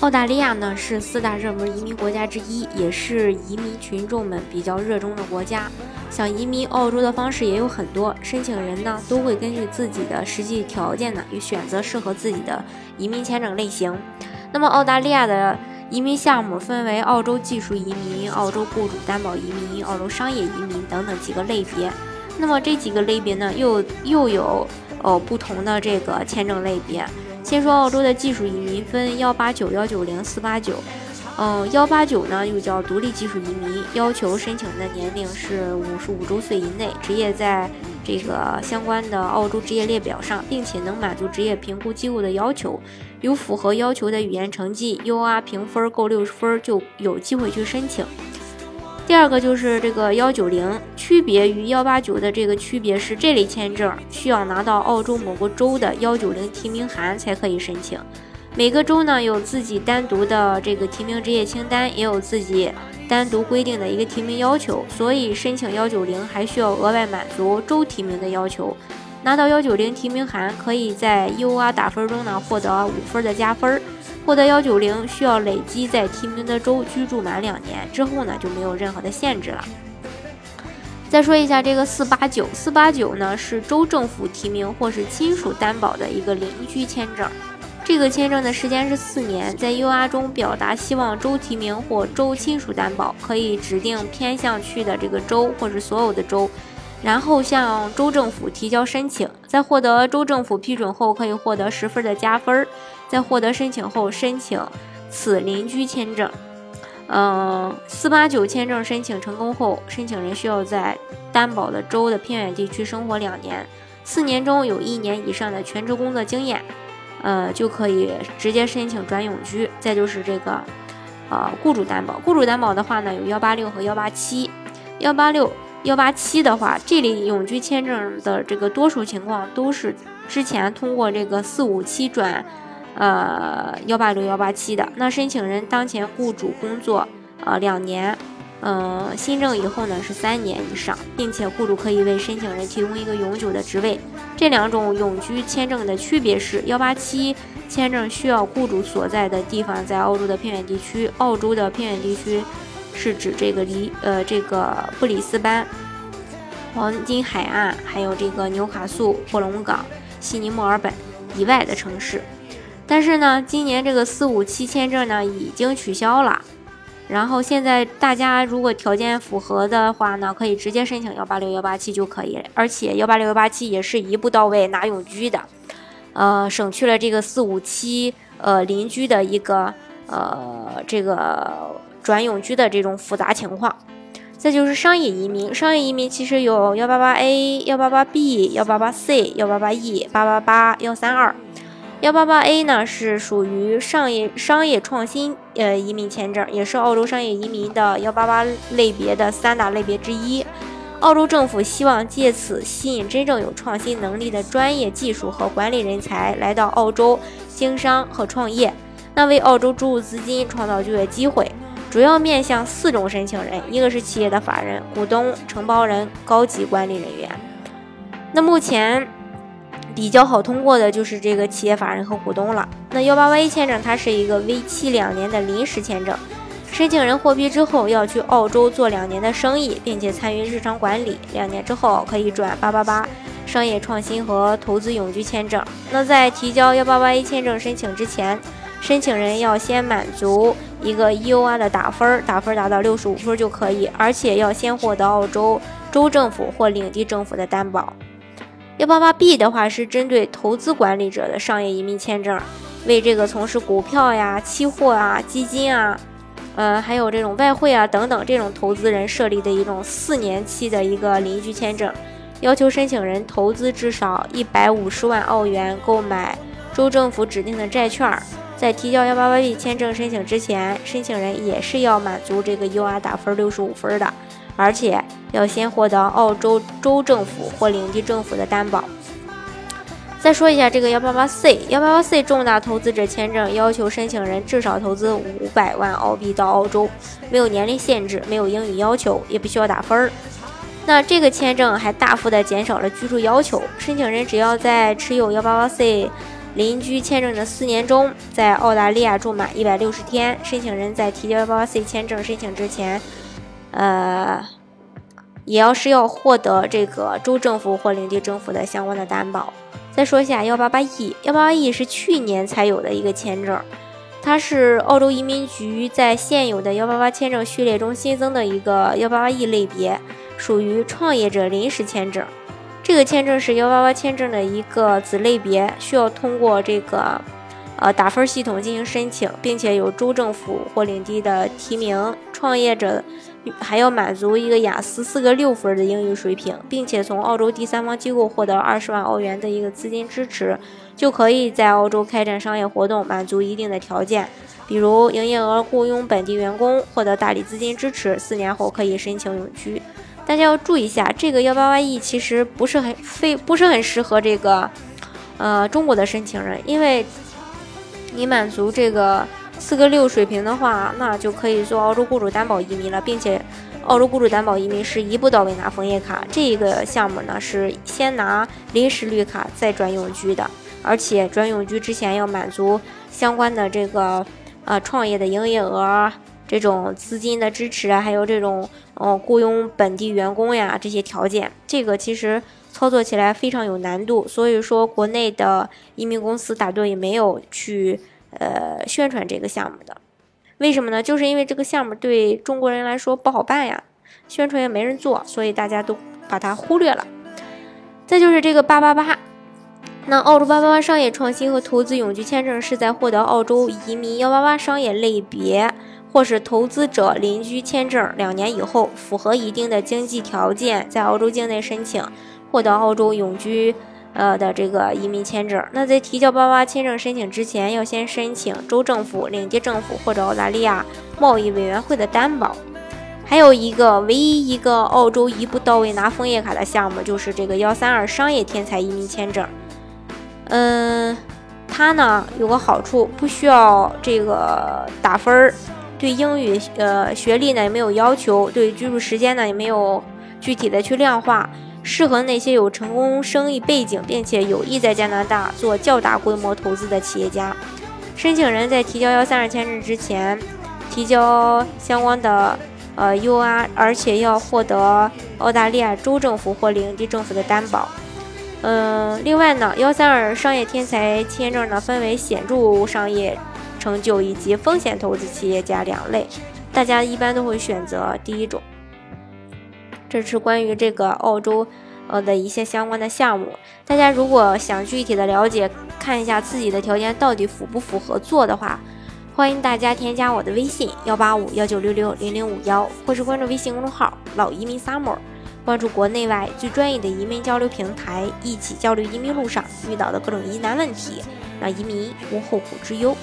澳大利亚呢是四大热门移民国家之一，也是移民群众们比较热衷的国家。想移民澳洲的方式也有很多，申请人呢都会根据自己的实际条件呢，有选择适合自己的移民签证类型。那么澳大利亚的移民项目分为澳洲技术移民、澳洲雇主担保移民、澳洲商业移民等等几个类别。那么这几个类别呢，又又有呃不同的这个签证类别。先说澳洲的技术移民分幺八九、幺九零、四八九。嗯，幺八九呢又叫独立技术移民，要求申请的年龄是五十五周岁以内，职业在这个相关的澳洲职业列表上，并且能满足职业评估机构的要求，有符合要求的语言成绩，UR 评分够六十分就有机会去申请。第二个就是这个幺九零，区别于幺八九的这个区别是，这类签证需要拿到澳洲某个州的幺九零提名函才可以申请。每个州呢有自己单独的这个提名职业清单，也有自己单独规定的一个提名要求，所以申请幺九零还需要额外满足州提名的要求。拿到幺九零提名函，可以在 UR 打分中呢获得五分的加分。获得幺九零需要累积在提名的州居住满两年之后呢，就没有任何的限制了。再说一下这个四八九，四八九呢是州政府提名或是亲属担保的一个邻居签证，这个签证的时间是四年，在 UR 中表达希望州提名或州亲属担保，可以指定偏向去的这个州或是所有的州，然后向州政府提交申请，在获得州政府批准后，可以获得十分的加分。在获得申请后，申请此邻居签证。嗯，四八九签证申请成功后，申请人需要在担保的州的偏远地区生活两年，四年中有一年以上的全职工作经验，呃，就可以直接申请转永居。再就是这个，呃，雇主担保。雇主担保的话呢，有幺八六和幺八七。幺八六、幺八七的话，这里永居签证的这个多数情况都是之前通过这个四五七转。呃，幺八六幺八七的那申请人当前雇主工作呃两年，嗯，新政以后呢是三年以上，并且雇主可以为申请人提供一个永久的职位。这两种永居签证的区别是：幺八七签证需要雇主所在的地方在澳洲的偏远地区，澳洲的偏远地区是指这个离呃这个布里斯班、黄金海岸，还有这个纽卡素、卧龙港、悉尼、墨尔本以外的城市。但是呢，今年这个四五七签证呢已经取消了，然后现在大家如果条件符合的话呢，可以直接申请幺八六幺八七就可以，而且幺八六幺八七也是一步到位拿永居的，呃，省去了这个四五七呃邻居的一个呃这个转永居的这种复杂情况。再就是商业移民，商业移民其实有幺八八 A、幺八八 B、幺八八 C、幺八八 E、八八八、幺三二。幺八八 A 呢是属于商业商业创新呃移民签证，也是澳洲商业移民的幺八八类别的三大类别之一。澳洲政府希望借此吸引真正有创新能力的专业技术和管理人才来到澳洲经商和创业，那为澳洲注入资金，创造就业机会。主要面向四种申请人，一个是企业的法人、股东、承包人、高级管理人员。那目前。比较好通过的就是这个企业法人和股东了。那幺八八一签证它是一个为期两年的临时签证，申请人获批之后要去澳洲做两年的生意，并且参与日常管理。两年之后可以转八八八商业创新和投资永居签证。那在提交幺八八一签证申请之前，申请人要先满足一个 EOR 的打分，打分达到六十五分就可以，而且要先获得澳洲州政府或领地政府的担保。幺八八 B 的话是针对投资管理者的商业移民签证，为这个从事股票呀、期货啊、基金啊，呃，还有这种外汇啊等等这种投资人设立的一种四年期的一个邻居签证，要求申请人投资至少一百五十万澳元购买州政府指定的债券，在提交幺八八 B 签证申请之前，申请人也是要满足这个 UR 打分六十五分的，而且要先获得澳洲州政府或领地政府的担保。再说一下这个幺八八 C，幺八八 C 重大投资者签证要求申请人至少投资五百万澳币到澳洲，没有年龄限制，没有英语要求，也不需要打分儿。那这个签证还大幅的减少了居住要求，申请人只要在持有幺八八 C 邻居签证的四年中，在澳大利亚住满一百六十天，申请人在提交幺八八 C 签证申请之前，呃，也要是要获得这个州政府或领地政府的相关的担保。再说一下幺八八 E，幺八八 E 是去年才有的一个签证，它是澳洲移民局在现有的幺八八签证序列中新增的一个幺八八 E 类别，属于创业者临时签证。这个签证是幺八八签证的一个子类别，需要通过这个呃打分系统进行申请，并且有州政府或领地的提名。创业者。还要满足一个雅思四个六分的英语水平，并且从澳洲第三方机构获得二十万澳元的一个资金支持，就可以在澳洲开展商业活动，满足一定的条件，比如营业额、雇佣本地员工、获得大力资金支持，四年后可以申请永居。大家要注意一下，这个幺八八 E 其实不是很非不是很适合这个呃中国的申请人，因为你满足这个。四个六水平的话，那就可以做澳洲雇主担保移民了，并且澳洲雇主担保移民是一步到位拿枫叶卡。这个项目呢是先拿临时绿卡再转永居的，而且转永居之前要满足相关的这个呃创业的营业额、这种资金的支持啊，还有这种呃雇佣本地员工呀这些条件。这个其实操作起来非常有难度，所以说国内的移民公司大多也没有去。呃，宣传这个项目的，为什么呢？就是因为这个项目对中国人来说不好办呀，宣传也没人做，所以大家都把它忽略了。再就是这个八八八，那澳洲八八八商业创新和投资永居签证是在获得澳洲移民幺八八商业类别或是投资者邻居签证两年以后，符合一定的经济条件，在澳洲境内申请获得澳洲永居。呃的这个移民签证，那在提交八八签证申请之前，要先申请州政府、领地政府或者澳大利亚贸易委员会的担保。还有一个唯一一个澳洲一步到位拿枫叶卡的项目，就是这个幺三二商业天才移民签证。嗯，它呢有个好处，不需要这个打分儿，对英语呃学历呢也没有要求，对居住时间呢也没有具体的去量化。适合那些有成功生意背景，并且有意在加拿大做较大规模投资的企业家。申请人在提交幺三二签证之前，提交相关的呃 UR，而且要获得澳大利亚州政府或领地政府的担保。嗯，另外呢，幺三二商业天才签证呢分为显著商业成就以及风险投资企业家两类，大家一般都会选择第一种。这是关于这个澳洲，呃的一些相关的项目。大家如果想具体的了解，看一下自己的条件到底符不符合做的话，欢迎大家添加我的微信幺八五幺九六六零零五幺，或是关注微信公众号老移民 summer，关注国内外最专业的移民交流平台，一起交流移民路上遇到的各种疑难问题，让移民无后顾之忧。